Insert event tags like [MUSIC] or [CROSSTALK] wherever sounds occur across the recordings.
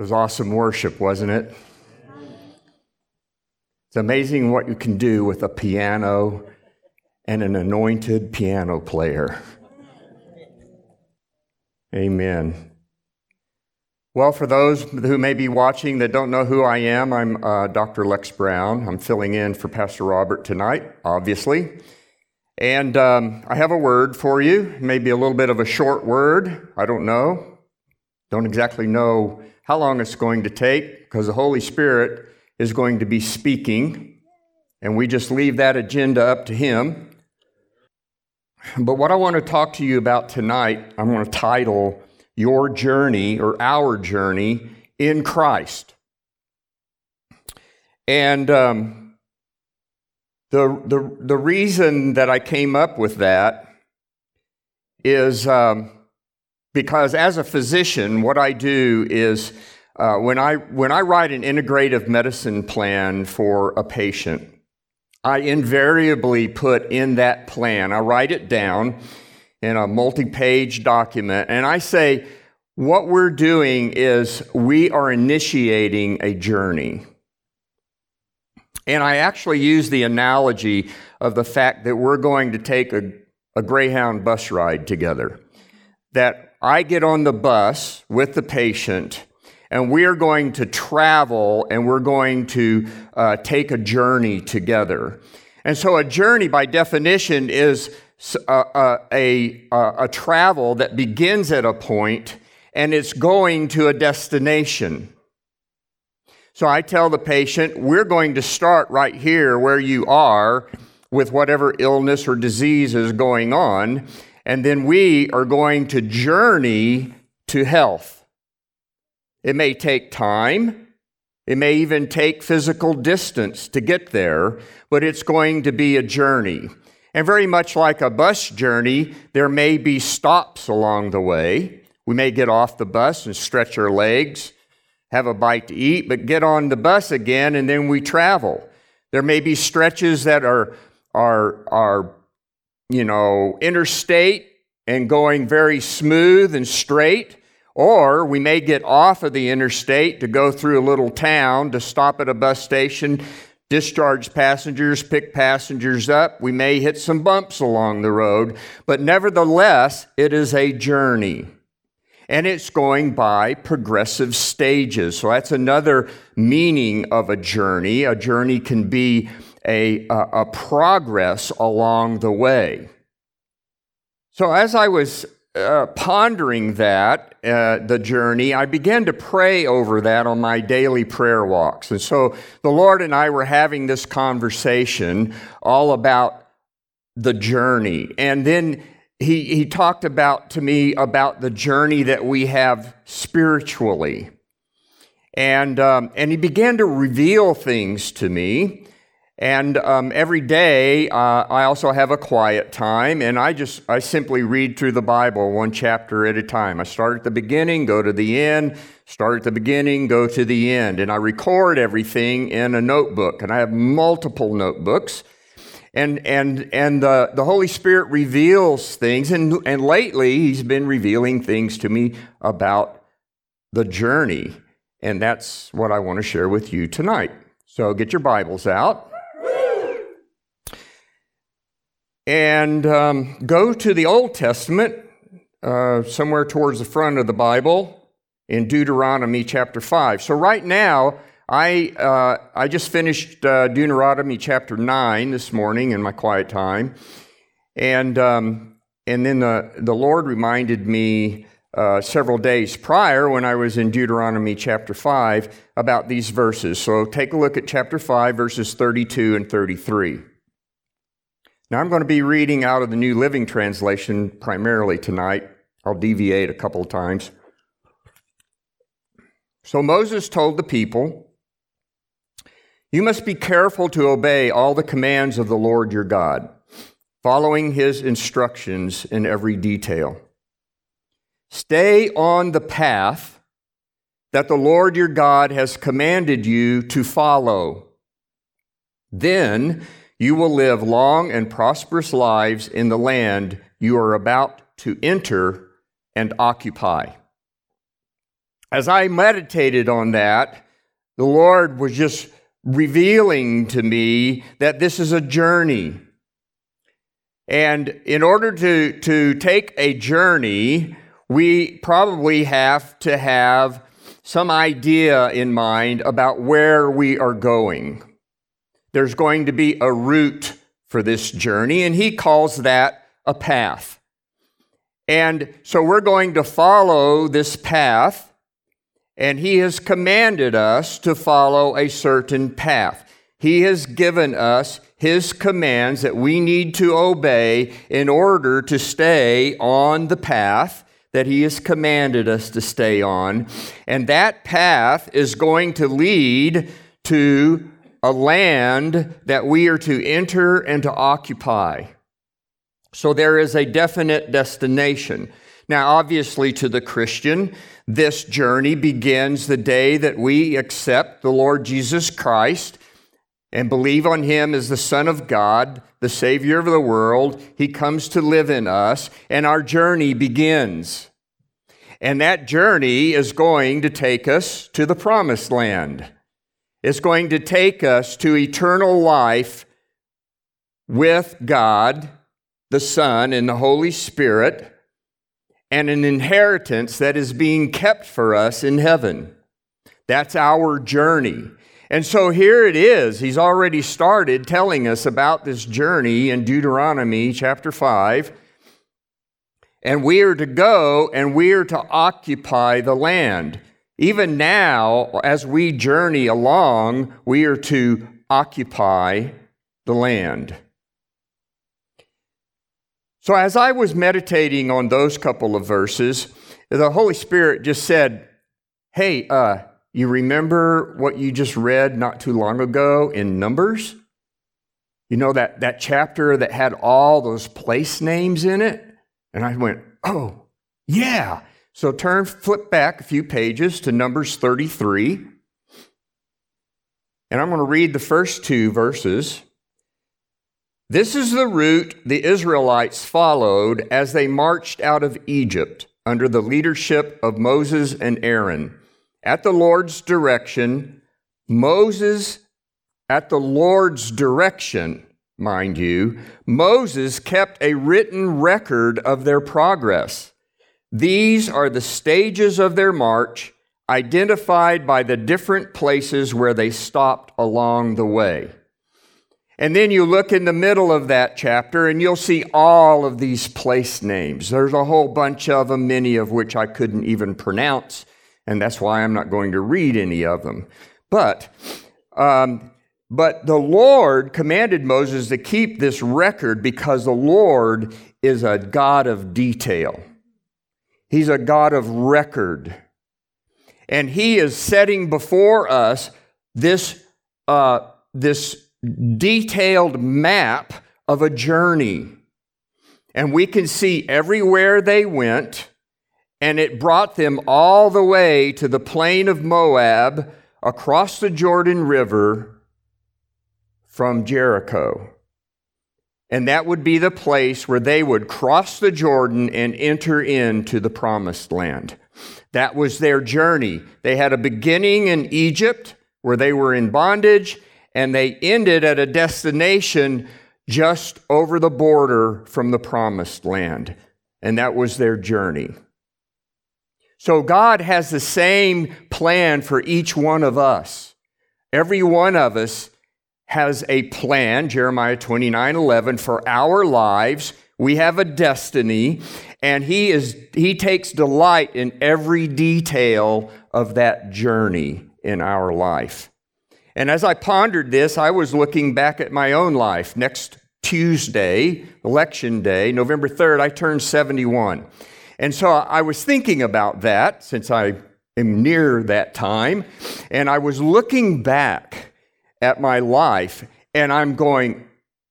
It was awesome worship, wasn't it? It's amazing what you can do with a piano and an anointed piano player. Amen. Well, for those who may be watching that don't know who I am, I'm uh, Dr. Lex Brown. I'm filling in for Pastor Robert tonight, obviously. And um, I have a word for you, maybe a little bit of a short word. I don't know. Don't exactly know how long it's going to take because the Holy Spirit is going to be speaking, and we just leave that agenda up to Him. But what I want to talk to you about tonight, I'm going to title Your Journey or Our Journey in Christ. And um, the, the, the reason that I came up with that is. Um, because as a physician, what I do is uh, when, I, when I write an integrative medicine plan for a patient, I invariably put in that plan, I write it down in a multi page document, and I say, what we're doing is we are initiating a journey. And I actually use the analogy of the fact that we're going to take a, a Greyhound bus ride together. That I get on the bus with the patient, and we are going to travel and we're going to uh, take a journey together. And so, a journey, by definition, is a, uh, uh, a, a, a travel that begins at a point and it's going to a destination. So, I tell the patient, we're going to start right here where you are with whatever illness or disease is going on and then we are going to journey to health. It may take time, it may even take physical distance to get there, but it's going to be a journey. And very much like a bus journey, there may be stops along the way. We may get off the bus and stretch our legs, have a bite to eat, but get on the bus again and then we travel. There may be stretches that are, are, are you know, interstate and going very smooth and straight, or we may get off of the interstate to go through a little town to stop at a bus station, discharge passengers, pick passengers up. We may hit some bumps along the road, but nevertheless, it is a journey. And it's going by progressive stages. So that's another meaning of a journey. A journey can be a, a, a progress along the way. So as I was uh, pondering that, uh, the journey, I began to pray over that on my daily prayer walks. And so the Lord and I were having this conversation all about the journey. And then he, he talked about to me about the journey that we have spiritually. And, um, and he began to reveal things to me. And um, every day, uh, I also have a quiet time, and I just I simply read through the Bible one chapter at a time. I start at the beginning, go to the end, start at the beginning, go to the end, and I record everything in a notebook. And I have multiple notebooks, and and and the the Holy Spirit reveals things, and and lately He's been revealing things to me about the journey, and that's what I want to share with you tonight. So get your Bibles out and um, go to the Old Testament, uh, somewhere towards the front of the Bible, in Deuteronomy chapter 5. So, right now, I, uh, I just finished uh, Deuteronomy chapter 9 this morning in my quiet time. And, um, and then the, the Lord reminded me uh, several days prior when I was in Deuteronomy chapter 5 about these verses. So take a look at chapter 5, verses 32 and 33. Now, I'm going to be reading out of the New Living Translation primarily tonight. I'll deviate a couple of times. So Moses told the people, You must be careful to obey all the commands of the Lord your God, following his instructions in every detail. Stay on the path that the Lord your God has commanded you to follow. Then you will live long and prosperous lives in the land you are about to enter and occupy. as I meditated on that, the Lord was just revealing to me that this is a journey. And in order to, to take a journey, we probably have to have some idea in mind about where we are going. There's going to be a route for this journey, and he calls that a path. And so we're going to follow this path, and he has commanded us to follow a certain path. He has given us his commands that we need to obey in order to stay on the path that He has commanded us to stay on. And that path is going to lead to a land that we are to enter and to occupy. So there is a definite destination. Now, obviously, to the Christian, this journey begins the day that we accept the Lord Jesus Christ and believe on him as the Son of God, the Savior of the world. He comes to live in us, and our journey begins. And that journey is going to take us to the promised land. It's going to take us to eternal life with God, the Son, and the Holy Spirit, and an inheritance that is being kept for us in heaven. That's our journey. And so here it is. He's already started telling us about this journey in Deuteronomy chapter 5. And we are to go and we are to occupy the land. Even now, as we journey along, we are to occupy the land. So, as I was meditating on those couple of verses, the Holy Spirit just said, Hey, uh, you remember what you just read not too long ago in Numbers? You know that, that chapter that had all those place names in it? And I went, oh, yeah. So turn, flip back a few pages to Numbers 33. And I'm going to read the first two verses. This is the route the Israelites followed as they marched out of Egypt under the leadership of Moses and Aaron at the Lord's direction, Moses, at the Lord's direction, mind you, Moses kept a written record of their progress. These are the stages of their march, identified by the different places where they stopped along the way. And then you look in the middle of that chapter and you'll see all of these place names. There's a whole bunch of them, many of which I couldn't even pronounce and that's why I'm not going to read any of them. But, um, but the Lord commanded Moses to keep this record because the Lord is a God of detail. He's a God of record. And He is setting before us this, uh, this detailed map of a journey. And we can see everywhere they went and it brought them all the way to the plain of Moab across the Jordan River from Jericho. And that would be the place where they would cross the Jordan and enter into the promised land. That was their journey. They had a beginning in Egypt where they were in bondage, and they ended at a destination just over the border from the promised land. And that was their journey. So God has the same plan for each one of us. Every one of us has a plan, Jeremiah 29 11, for our lives. We have a destiny, and he, is, he takes delight in every detail of that journey in our life. And as I pondered this, I was looking back at my own life. Next Tuesday, election day, November 3rd, I turned 71. And so I was thinking about that since I am near that time. And I was looking back at my life and I'm going,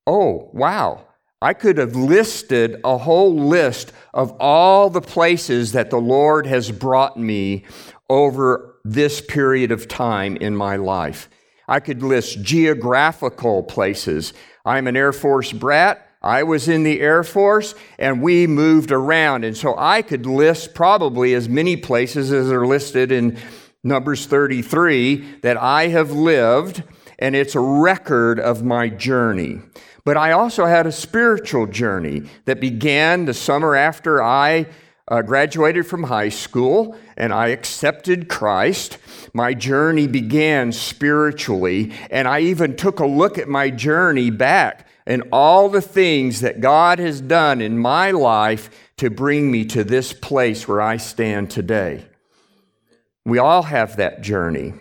oh, wow. I could have listed a whole list of all the places that the Lord has brought me over this period of time in my life. I could list geographical places. I'm an Air Force brat. I was in the Air Force and we moved around. And so I could list probably as many places as are listed in Numbers 33 that I have lived, and it's a record of my journey. But I also had a spiritual journey that began the summer after I uh, graduated from high school and I accepted Christ. My journey began spiritually, and I even took a look at my journey back and all the things that God has done in my life to bring me to this place where I stand today. We all have that journey.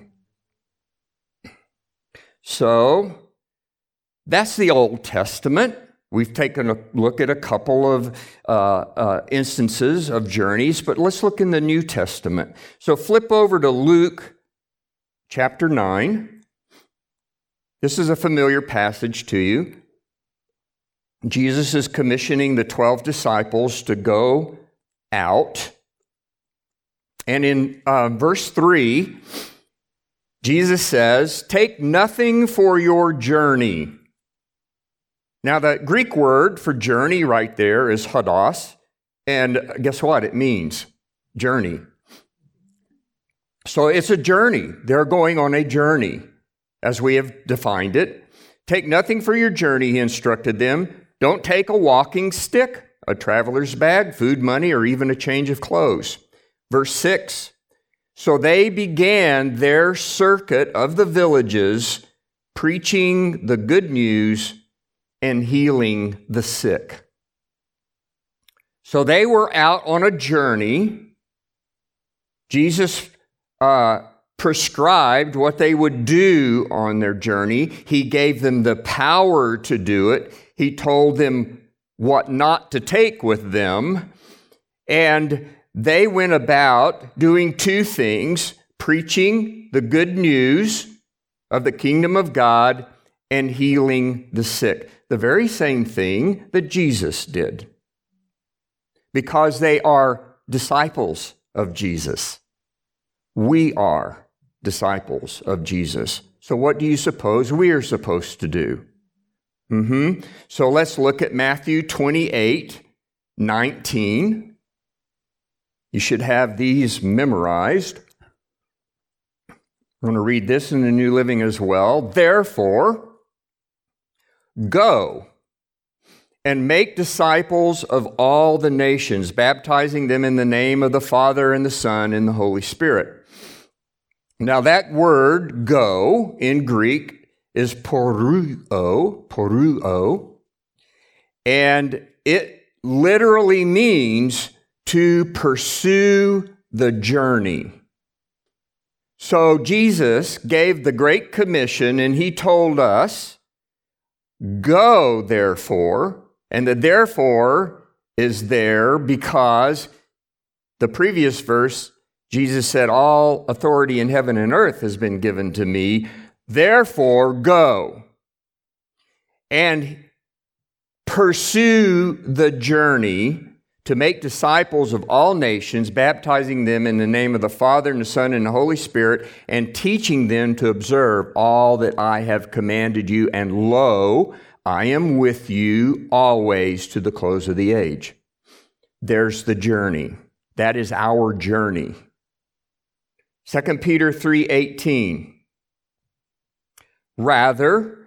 So, that's the Old Testament. We've taken a look at a couple of uh, uh, instances of journeys, but let's look in the New Testament. So flip over to Luke chapter 9. This is a familiar passage to you. Jesus is commissioning the 12 disciples to go out. And in uh, verse 3, Jesus says, Take nothing for your journey now, the Greek word for journey right there is hodos, and guess what? It means journey. So it's a journey. They're going on a journey, as we have defined it. Take nothing for your journey, he instructed them. Don't take a walking stick, a traveler's bag, food, money, or even a change of clothes. Verse 6 So they began their circuit of the villages, preaching the good news and healing the sick. So they were out on a journey. Jesus uh, prescribed what they would do on their journey. He gave them the power to do it. He told them what not to take with them. And they went about doing two things preaching the good news of the kingdom of God and healing the sick the very same thing that Jesus did because they are disciples of Jesus. We are disciples of Jesus. So, what do you suppose we are supposed to do? Mm-hmm. So, let's look at Matthew 28 19. You should have these memorized. I'm going to read this in the New Living as well. Therefore, Go and make disciples of all the nations, baptizing them in the name of the Father and the Son and the Holy Spirit. Now, that word go in Greek is poruo, poruo, and it literally means to pursue the journey. So, Jesus gave the Great Commission and he told us Go, therefore, and the therefore is there because the previous verse, Jesus said, All authority in heaven and earth has been given to me. Therefore, go and pursue the journey to make disciples of all nations, baptizing them in the name of the Father and the Son and the Holy Spirit, and teaching them to observe all that I have commanded you. And lo, I am with you always to the close of the age. There's the journey. That is our journey. 2 Peter 3:18 Rather,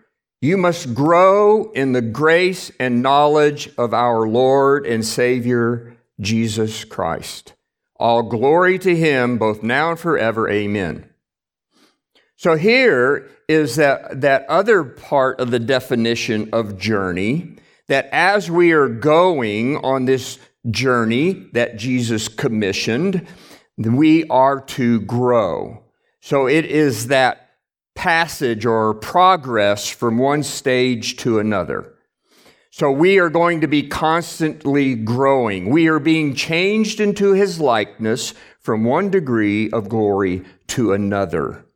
you must grow in the grace and knowledge of our Lord and Savior, Jesus Christ. All glory to him, both now and forever. Amen. So here is that, that other part of the definition of journey that as we are going on this journey that Jesus commissioned, we are to grow. So it is that passage or progress from one stage to another. So we are going to be constantly growing. We are being changed into his likeness from one degree of glory to another.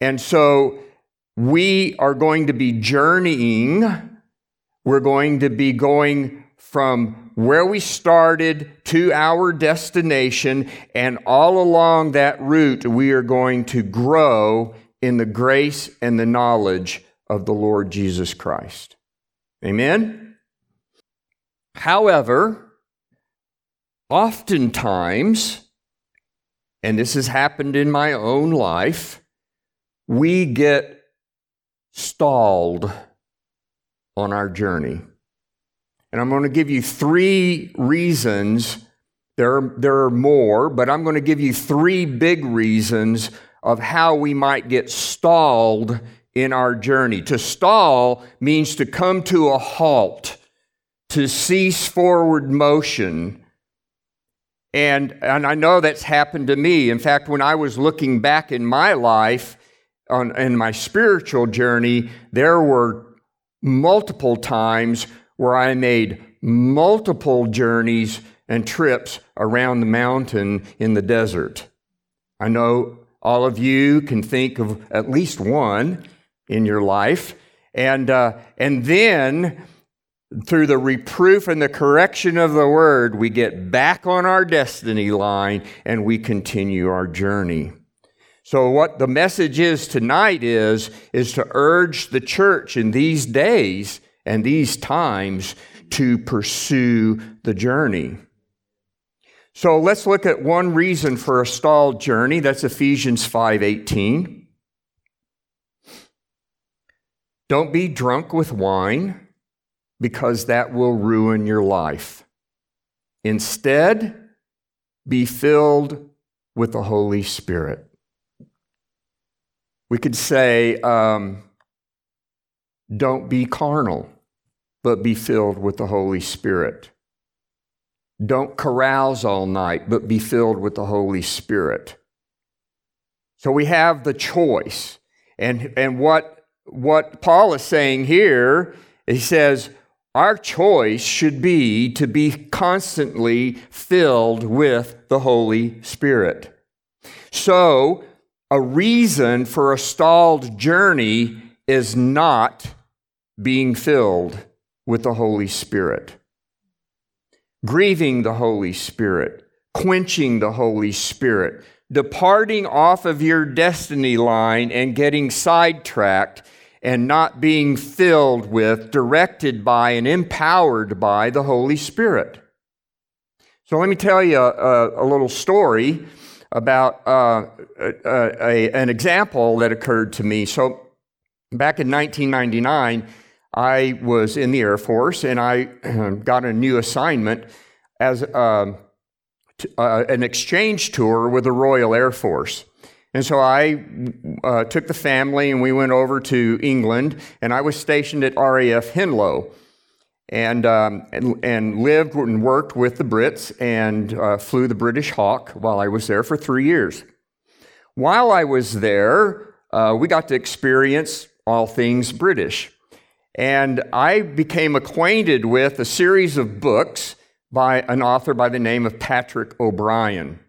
And so we are going to be journeying. We're going to be going from where we started to our destination, and all along that route, we are going to grow in the grace and the knowledge of the Lord Jesus Christ. Amen? However, oftentimes, and this has happened in my own life, we get stalled on our journey. And I'm going to give you three reasons. There are, there are more, but I'm going to give you three big reasons of how we might get stalled in our journey. To stall means to come to a halt, to cease forward motion. And, and I know that's happened to me. In fact, when I was looking back in my life, on, in my spiritual journey, there were multiple times where I made multiple journeys and trips around the mountain in the desert. I know all of you can think of at least one in your life. And, uh, and then, through the reproof and the correction of the word, we get back on our destiny line and we continue our journey. So what the message is tonight is is to urge the church in these days and these times to pursue the journey. So let's look at one reason for a stalled journey. That's Ephesians 5:18. Don't be drunk with wine because that will ruin your life. Instead, be filled with the Holy Spirit. We could say, um, don't be carnal, but be filled with the Holy Spirit. Don't carouse all night, but be filled with the Holy Spirit. So we have the choice. And, and what, what Paul is saying here, he says, our choice should be to be constantly filled with the Holy Spirit. So a reason for a stalled journey is not being filled with the Holy Spirit. Grieving the Holy Spirit, quenching the Holy Spirit, departing off of your destiny line and getting sidetracked and not being filled with, directed by, and empowered by the Holy Spirit. So let me tell you a, a, little story about uh, a, an example that occurred to me. So, back in 1999, I was in the Air Force and I got a new assignment as um, uh, an exchange tour with the Royal Air Force. And so I uh, took the family and we went over to England, and I was stationed at RAF Henlow and, um, and, and, lived and worked with the Brits and uh, flew the British Hawk while I was there for three years. While I was there, uh, we got to experience all things British. And I became acquainted with a series of books by an author by the name of Patrick O'Brian.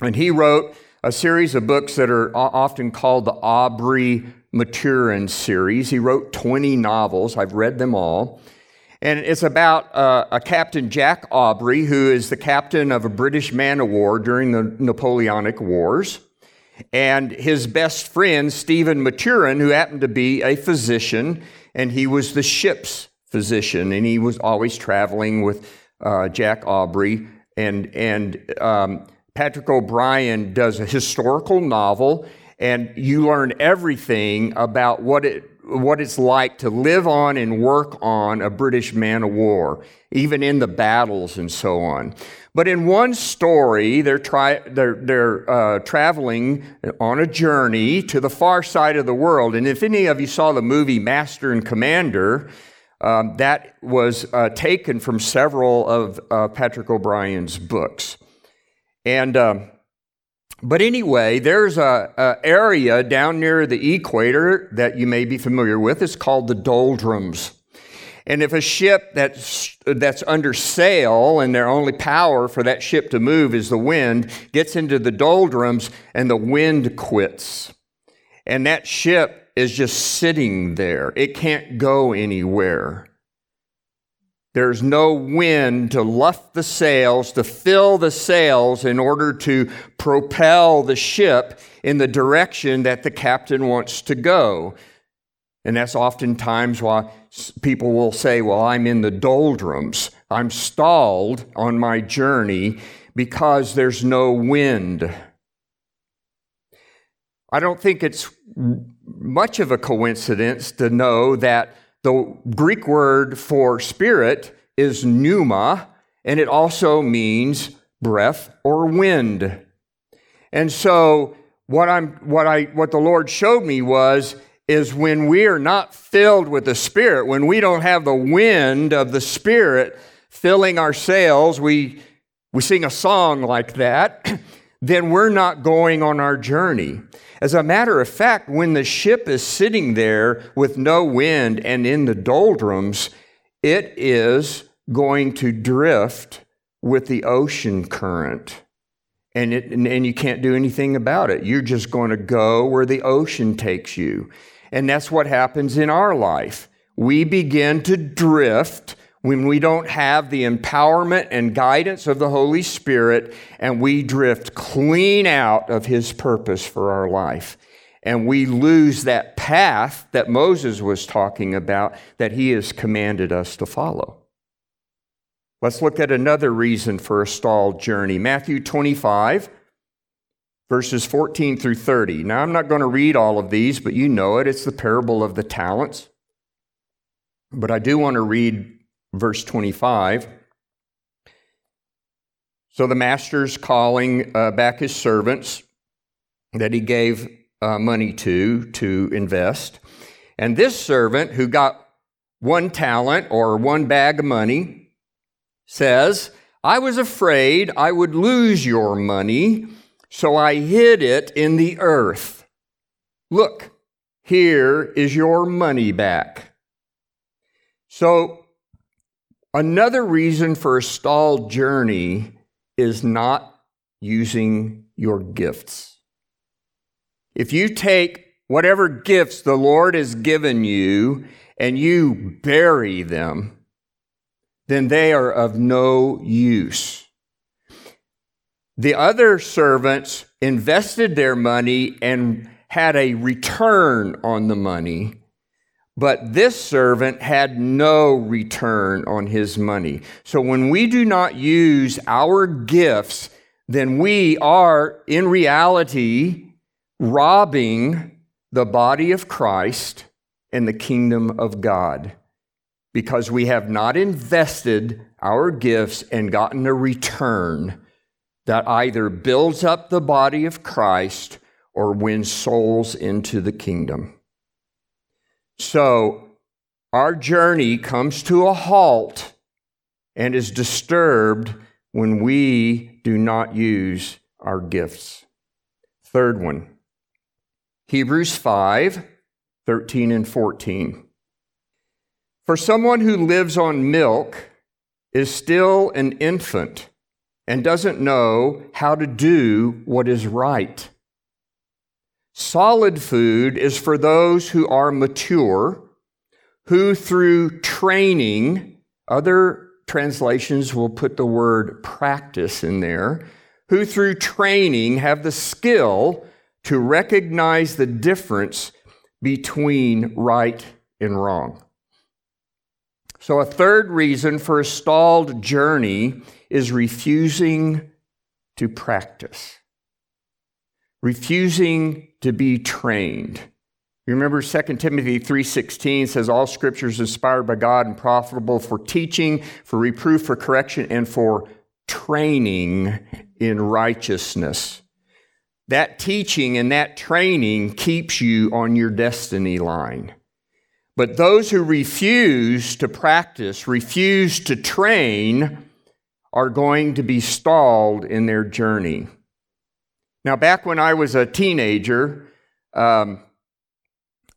And he wrote a series of books that are often called the Aubrey Maturin series. He wrote 20 novels, I've read them all. And it's about uh, a Captain Jack Aubrey, who is the captain of a British man of war during the Napoleonic Wars, and his best friend, Stephen Maturin, who happened to be a physician, and he was the ship's physician, and he was always traveling with uh, Jack Aubrey. And, and um, Patrick O'Brian does a historical novel, and you learn everything about what it what it's like to live on and work on a British man of war, even in the battles and so on. But in one story, they're, try, they're, they're uh, traveling on a journey to the far side of the world. And if any of you saw the movie Master and Commander, um, that was uh, taken from several of uh, Patrick O'Brian's books. And um, but anyway, there's a, a, area down near the equator that you may be familiar with. It's called the doldrums. And if a ship that's, that's under sail and their only power for that ship to move is the wind gets into the doldrums and the wind quits. And that ship is just sitting there. It can't go anywhere. There's no wind to luff the sails, to fill the sails in order to propel the ship in the direction that the captain wants to go. And that's oftentimes why people will say, Well, I'm in the doldrums. I'm stalled on my journey because there's no wind. I don't think it's much of a coincidence to know that the Greek word for spirit is pneuma, and it also means breath or wind. And so what I'm what I what the Lord showed me was is when we are not filled with the Spirit, when we don't have the wind of the Spirit filling our sails, we we sing a song like that, [CLEARS THROAT] then we're not going on our journey. As a matter of fact, when the ship is sitting there with no wind and in the doldrums, it is going to drift with the ocean current. And, it, and you can't do anything about it. You're just going to go where the ocean takes you. And that's what happens in our life. We begin to drift when we don't have the empowerment and guidance of the Holy Spirit, and we drift clean out of His purpose for our life. And we lose that path that Moses was talking about that He has commanded us to follow. Let's look at another reason for a stalled journey Matthew 25, verses 14 through 30. Now, I'm not going to read all of these, but you know it. It's the parable of the talents. But I do want to read verse 25. So the master's calling uh, back his servants that he gave uh, money to to invest. And this servant who got one talent or one bag of money says, I was afraid I would lose your money, so I hid it in the earth. Look, here is your money back. So Another reason for a stalled journey is not using your gifts. If you take whatever gifts the Lord has given you and you bury them, then they are of no use. The other servants invested their money and had a return on the money. But this servant had no return on his money. So when we do not use our gifts, then we are in reality robbing the body of Christ and the kingdom of God because we have not invested our gifts and gotten a return that either builds up the body of Christ or wins souls into the kingdom. So our journey comes to a halt and is disturbed when we do not use our gifts. Third one Hebrews 5 13 and 14. For someone who lives on milk is still an infant and doesn't know how to do what is right. Solid food is for those who are mature, who through training, other translations will put the word practice in there, who through training have the skill to recognize the difference between right and wrong. So, a third reason for a stalled journey is refusing to practice refusing to be trained. Remember 2 Timothy 3:16 says all scripture is inspired by God and profitable for teaching, for reproof, for correction and for training in righteousness. That teaching and that training keeps you on your destiny line. But those who refuse to practice, refuse to train, are going to be stalled in their journey. Now, back when I was a teenager, um,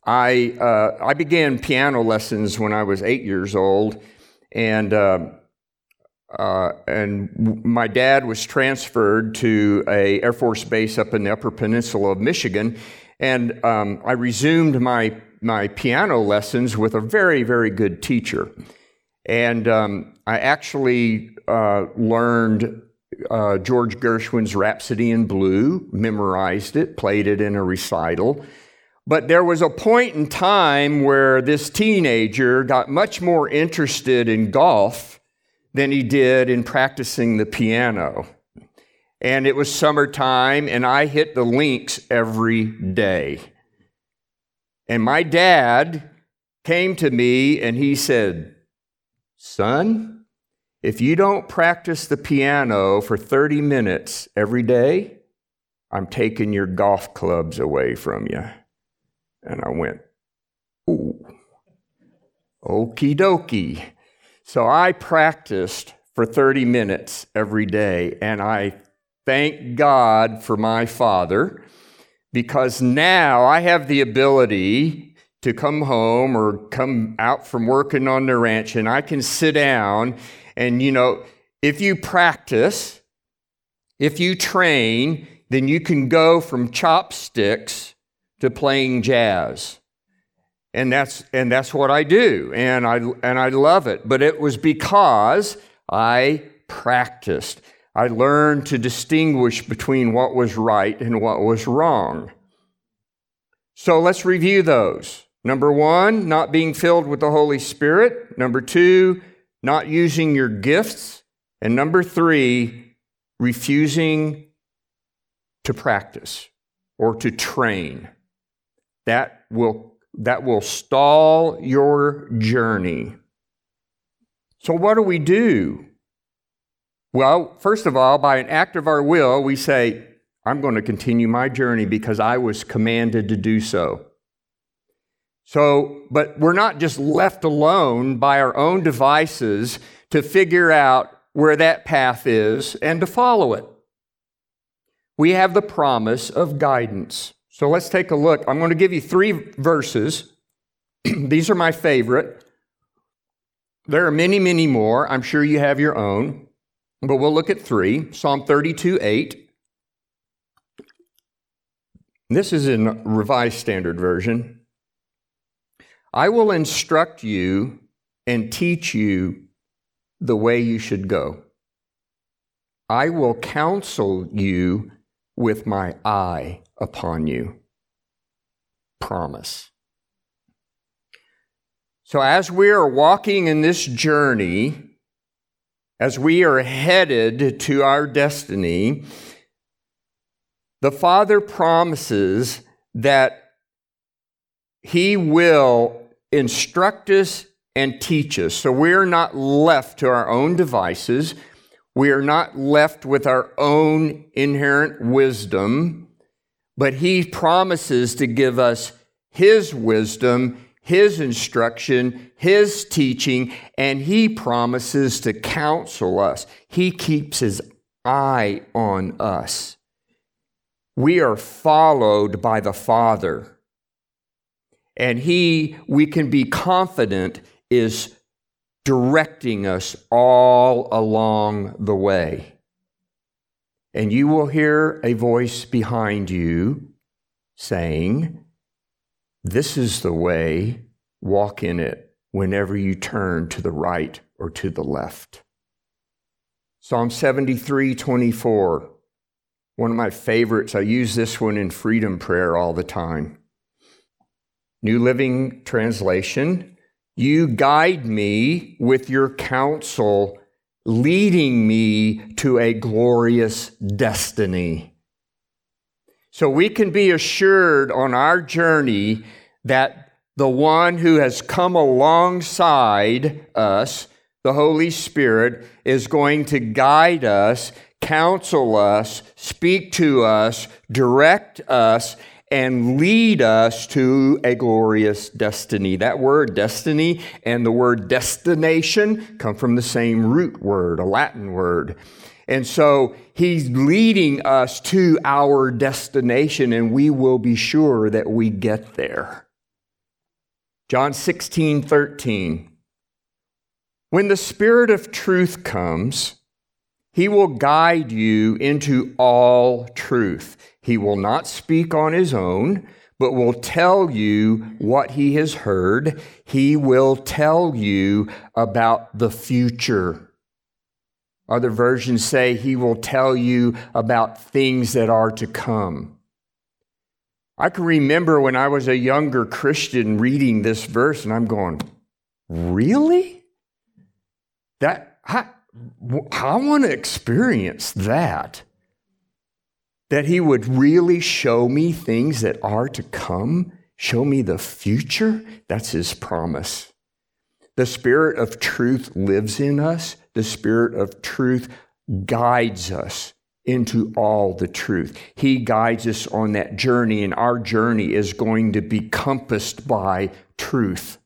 I, uh, I began piano lessons when I was eight years old, and, uh, uh, and my dad was transferred to a Air Force base up in the Upper Peninsula of Michigan, and um, I resumed my, my piano lessons with a very, very good teacher. And um, I actually uh, learned uh, George Gershwin's Rhapsody in Blue, memorized it, played it in a recital. But there was a point in time where this teenager got much more interested in golf than he did in practicing the piano. And it was summertime, and I hit the links every day. And my dad came to me and he said, Son, if you don't practice the piano for 30 minutes every day, I'm taking your golf clubs away from you. And I went, Ooh, okie dokie. So I practiced for 30 minutes every day, and I thank God for my father because now I have the ability to come home or come out from working on the ranch and I can sit down and, you know, if you practice, if you train, then you can go from chopsticks to playing jazz. And that's, and that's what I do. And I, and I love it. But it was because I practiced. I learned to distinguish between what was right and what was wrong. So let's review those. Number one, not being filled with the Holy Spirit. Number two, not using your gifts. And number three, refusing to practice or to train. That will, that will stall your journey. So, what do we do? Well, first of all, by an act of our will, we say, I'm going to continue my journey because I was commanded to do so. So, but we're not just left alone by our own devices to figure out where that path is and to follow it. We have the promise of guidance. So let's take a look. I'm going to give you three verses. [CLEARS THROAT] These are my favorite. There are many, many more. I'm sure you have your own, but we'll look at three Psalm 32 8. This is in Revised Standard Version. I will instruct you and teach you the way you should go. I will counsel you with my eye upon you. Promise. So, as we are walking in this journey, as we are headed to our destiny, the Father promises that He will instruct us and teach us. So we're not left to our own devices. We are not left with our own inherent wisdom, but He promises to give us His wisdom, His instruction, His teaching, and He promises to counsel us. He keeps His eye on us. We are followed by the Father. And He, we can be confident, is directing us all along the way. And you will hear a voice behind you saying, This is the way, walk in it whenever you turn to the right or to the left. Psalm 73 24, one of my favorites. I use this one in freedom prayer all the time. New Living Translation, you guide me with your counsel, leading me to a glorious destiny. So we can be assured on our journey that the one who has come alongside us, the Holy Spirit, is going to guide us, counsel us, speak to us, direct us, and lead us to a glorious destiny. That word destiny and the word destination come from the same root word, a Latin word. And so he's leading us to our destination, and we will be sure that we get there. John 16, 13. When the Spirit of truth comes, he will guide you into all truth. He will not speak on his own, but will tell you what he has heard. He will tell you about the future. Other versions say he will tell you about things that are to come. I can remember when I was a younger Christian reading this verse, and I'm going, really? That I, I want to experience that. That he would really show me things that are to come, show me the future. That's his promise. The Spirit of truth lives in us. The Spirit of truth guides us into all the truth. He guides us on that journey, and our journey is going to be compassed by truth.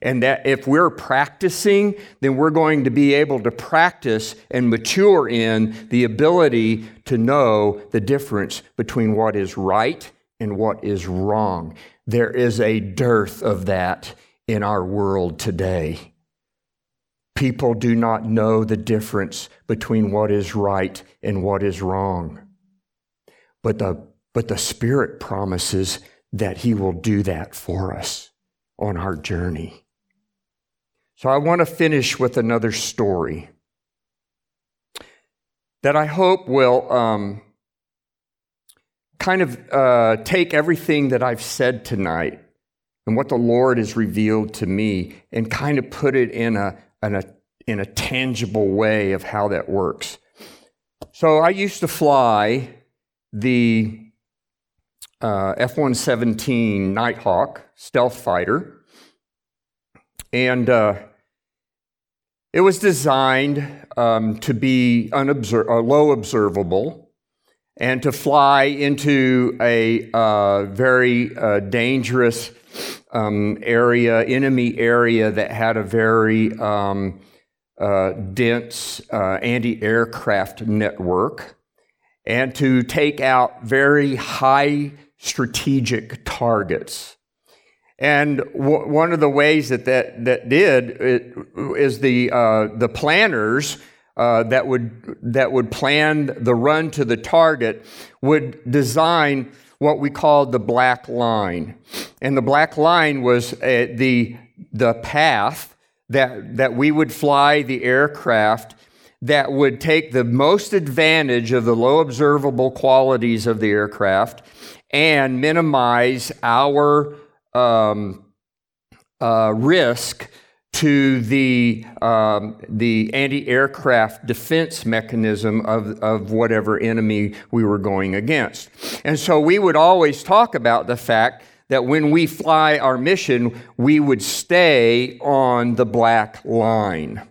And that if we're practicing, then we're going to be able to practice and mature in the ability to know the difference between what is right and what is wrong. There is a dearth of that in our world today. People do not know the difference between what is right and what is wrong. But the, but the Spirit promises that He will do that for us on our journey. So I want to finish with another story that I hope will um, kind of uh, take everything that I've said tonight and what the Lord has revealed to me and kind of put it in a in a, in a tangible way of how that works. So I used to fly the uh, F 117 Nighthawk stealth fighter, and uh, it was designed um, to be unobser- uh, low observable and to fly into a uh, very uh, dangerous um, area, enemy area that had a very um, uh, dense uh, anti aircraft network, and to take out very high strategic targets. And w- one of the ways that that, that did it, is the, uh, the planners uh, that, would, that would plan the run to the target would design what we called the black line. And the black line was uh, the, the path that, that we would fly the aircraft that would take the most advantage of the low observable qualities of the aircraft and minimize our um, uh, risk to the, um, the anti aircraft defense mechanism of, of whatever enemy we were going against. And so we would always talk about the fact that when we fly our mission, we would stay on the black line.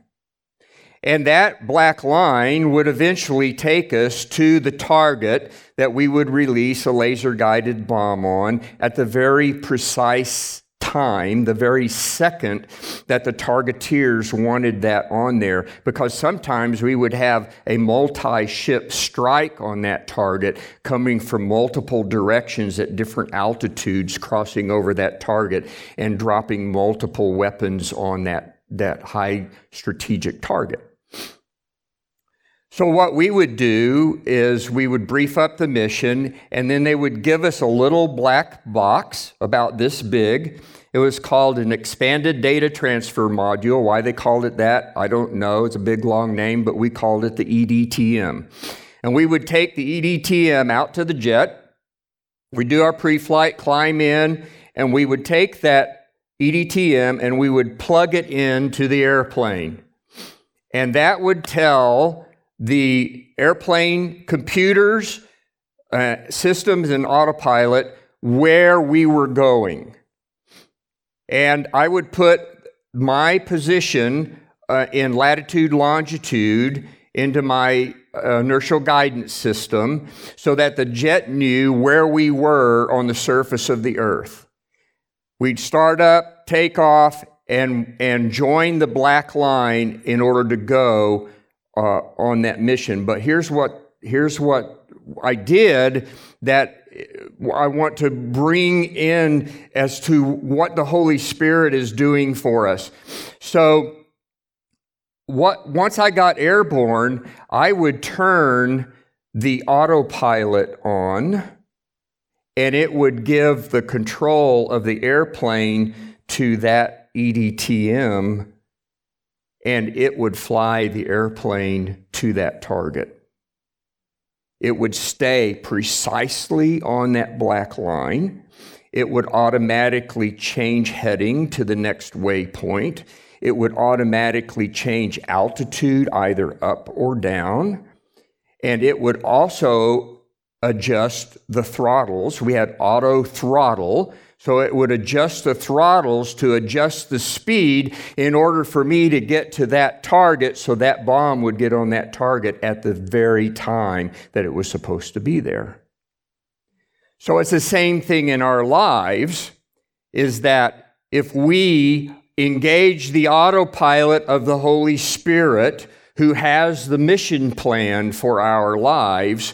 And that black line would eventually take us to the target that we would release a laser guided bomb on at the very precise time, the very second that the targeteers wanted that on there, because sometimes we would have a multi ship strike on that target coming from multiple directions at different altitudes, crossing over that target and dropping multiple weapons on that, that high strategic target. So, what we would do is we would brief up the mission, and then they would give us a little black box about this big. It was called an expanded data transfer module. Why they called it that, I don't know. It's a big long name, but we called it the EDTM. And we would take the EDTM out to the jet. We do our pre flight, climb in, and we would take that EDTM and we would plug it into the airplane. And that would tell the airplane computers, uh, systems, and autopilot where we were going. And I would put my position uh, in latitude, longitude into my uh, inertial guidance system so that the jet knew where we were on the surface of the earth. We'd start up, take off, and, and join the black line in order to go uh, on that mission. But here's what, here's what I did that I want to bring in as to what the Holy Spirit is doing for us. So, what, once I got airborne, I would turn the autopilot on and it would give the control of the airplane to that EDTM and it would fly the airplane to that target. it would stay precisely on that black line. It would automatically change heading to the next waypoint. It would automatically change altitude either up or down. And it would also adjust the throttles. We had auto throttle, so it would adjust the throttles to adjust the speed in order for me to get to that target so that bomb would get on that target at the very time that it was supposed to be there. So it's the same thing in our lives is that if we engage the autopilot of the Holy Spirit who has the mission plan for our lives,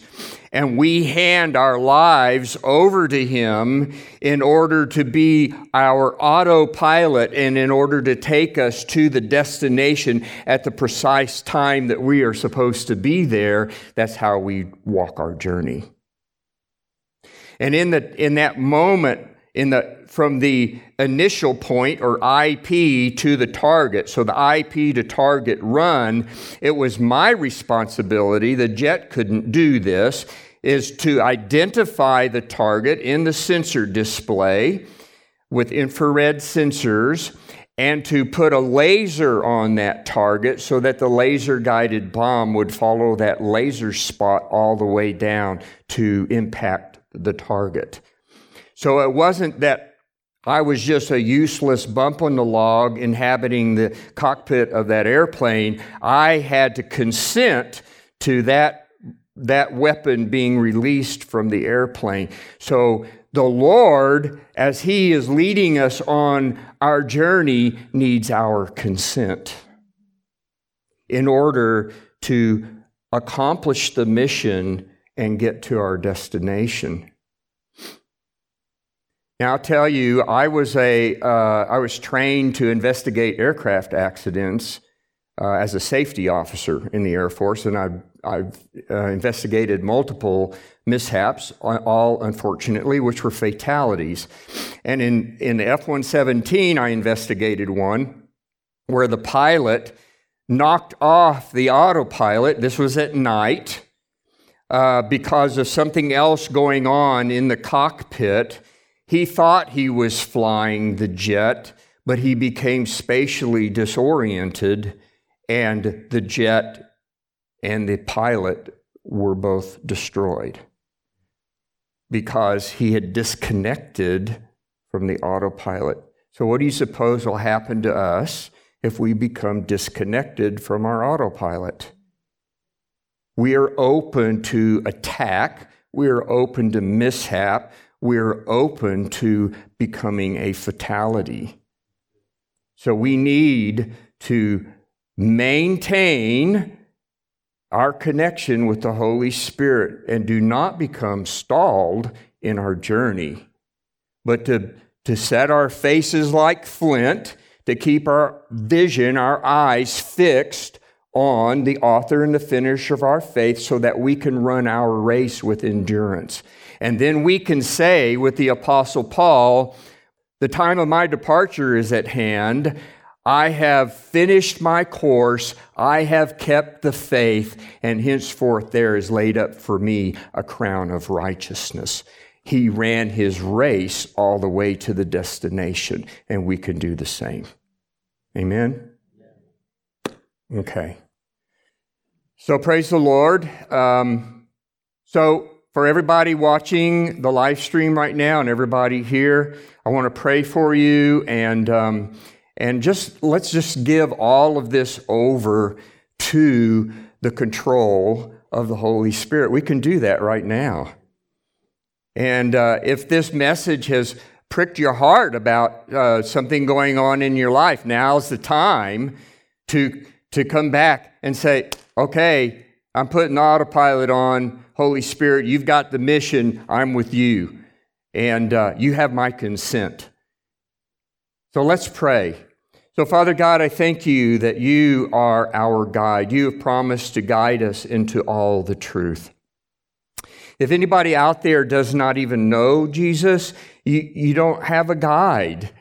and we hand our lives over to Him in order to be our autopilot and in order to take us to the destination at the precise time that we are supposed to be there. That's how we walk our journey. And in, the, in that moment, in the, from the initial point or IP to the target, so the IP to target run, it was my responsibility, the jet couldn't do this, is to identify the target in the sensor display with infrared sensors and to put a laser on that target so that the laser guided bomb would follow that laser spot all the way down to impact the target. So it wasn't that I was just a useless bump on the log inhabiting the cockpit of that airplane. I had to consent to that, that weapon being released from the airplane. So the Lord, as He is leading us on our journey, needs our consent in order to accomplish the mission and get to our destination. Now, I'll tell you, I was, a, uh, I was trained to investigate aircraft accidents uh, as a safety officer in the Air Force, and I've, I've uh, investigated multiple mishaps, all unfortunately, which were fatalities. And in, in the F 117, I investigated one where the pilot knocked off the autopilot. This was at night uh, because of something else going on in the cockpit he thought he was flying the jet, but he became spatially disoriented, and the jet and the pilot were both destroyed because he had disconnected from the autopilot. So, what do you suppose will happen to us if we become disconnected from our autopilot? We are open to attack, we are open to mishap, we're open to becoming a fatality. So we need to maintain our connection with the Holy Spirit and do not become stalled in our journey, but to, to set our faces like flint, to keep our vision, our eyes fixed on the author and the finisher of our faith so that we can run our race with endurance. And then we can say with the Apostle Paul, the time of my departure is at hand. I have finished my course. I have kept the faith, and henceforth there is laid up for me a crown of righteousness. He ran his race all the way to the destination, and we can do the same. Amen? Okay. So praise the Lord. Um, so for everybody watching the live stream right now and everybody here, I want to pray for you and um, and just let's just give all of this over to the control of the Holy Spirit. We can do that right now. And uh, if this message has pricked your heart about uh, something going on in your life, now's the time to to come back and say, "Okay, I'm putting autopilot on." Holy Spirit, you've got the mission, I'm with you, and uh, you have my consent. So let's pray. So, Father God, I thank you that you are our guide. You have promised to guide us into all the truth. If anybody out there does not even know Jesus, you, you don't have a guide.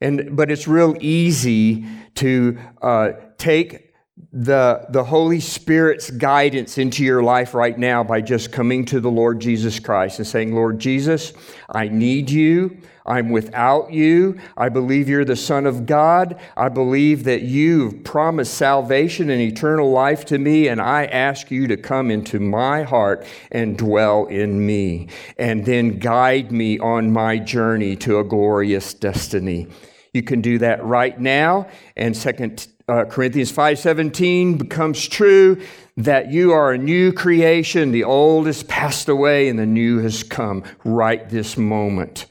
And, but it's real easy to uh, take the, the Holy Spirit's guidance into your life right now by just coming to the Lord Jesus Christ and saying, Lord Jesus, I need you. I'm without you. I believe you're the Son of God. I believe that you've promised salvation and eternal life to me, and I ask you to come into my heart and dwell in me, and then guide me on my journey to a glorious destiny. You can do that right now. And Second uh, Corinthians 5:17 becomes true that you are a new creation. The old has passed away and the new has come right this moment.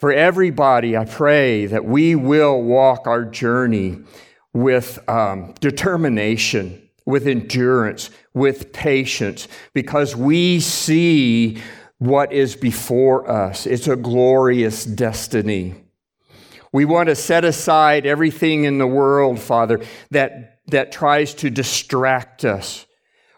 For everybody, I pray that we will walk our journey with um, determination, with endurance, with patience, because we see what is before us. It's a glorious destiny. We want to set aside everything in the world, Father, that, that tries to distract us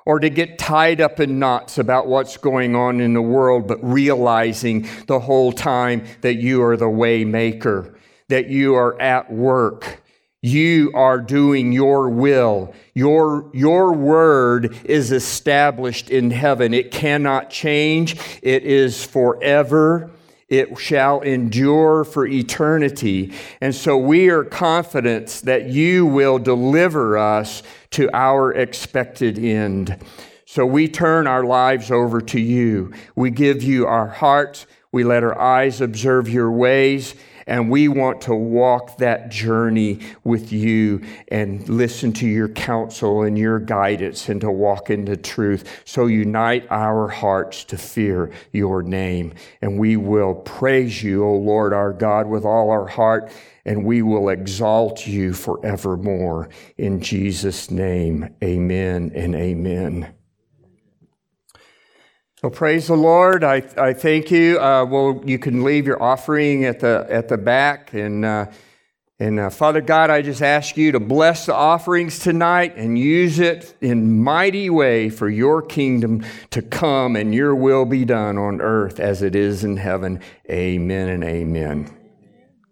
or to get tied up in knots about what's going on in the world, but realizing the whole time that you are the way maker, that you are at work. You are doing your will. Your, your word is established in heaven. It cannot change. It is forever it shall endure for eternity. And so we are confident that you will deliver us to our expected end. So we turn our lives over to you. We give you our hearts. We let our eyes observe your ways and we want to walk that journey with you and listen to your counsel and your guidance and to walk into truth. So unite our hearts to fear your name. And we will praise you, O Lord our God, with all our heart, and we will exalt you forevermore. In Jesus' name, amen and amen. Well, praise the Lord. I, I thank you. Uh, well, you can leave your offering at the, at the back. And, uh, and uh, Father God, I just ask you to bless the offerings tonight and use it in mighty way for your kingdom to come and your will be done on earth as it is in heaven. Amen and amen.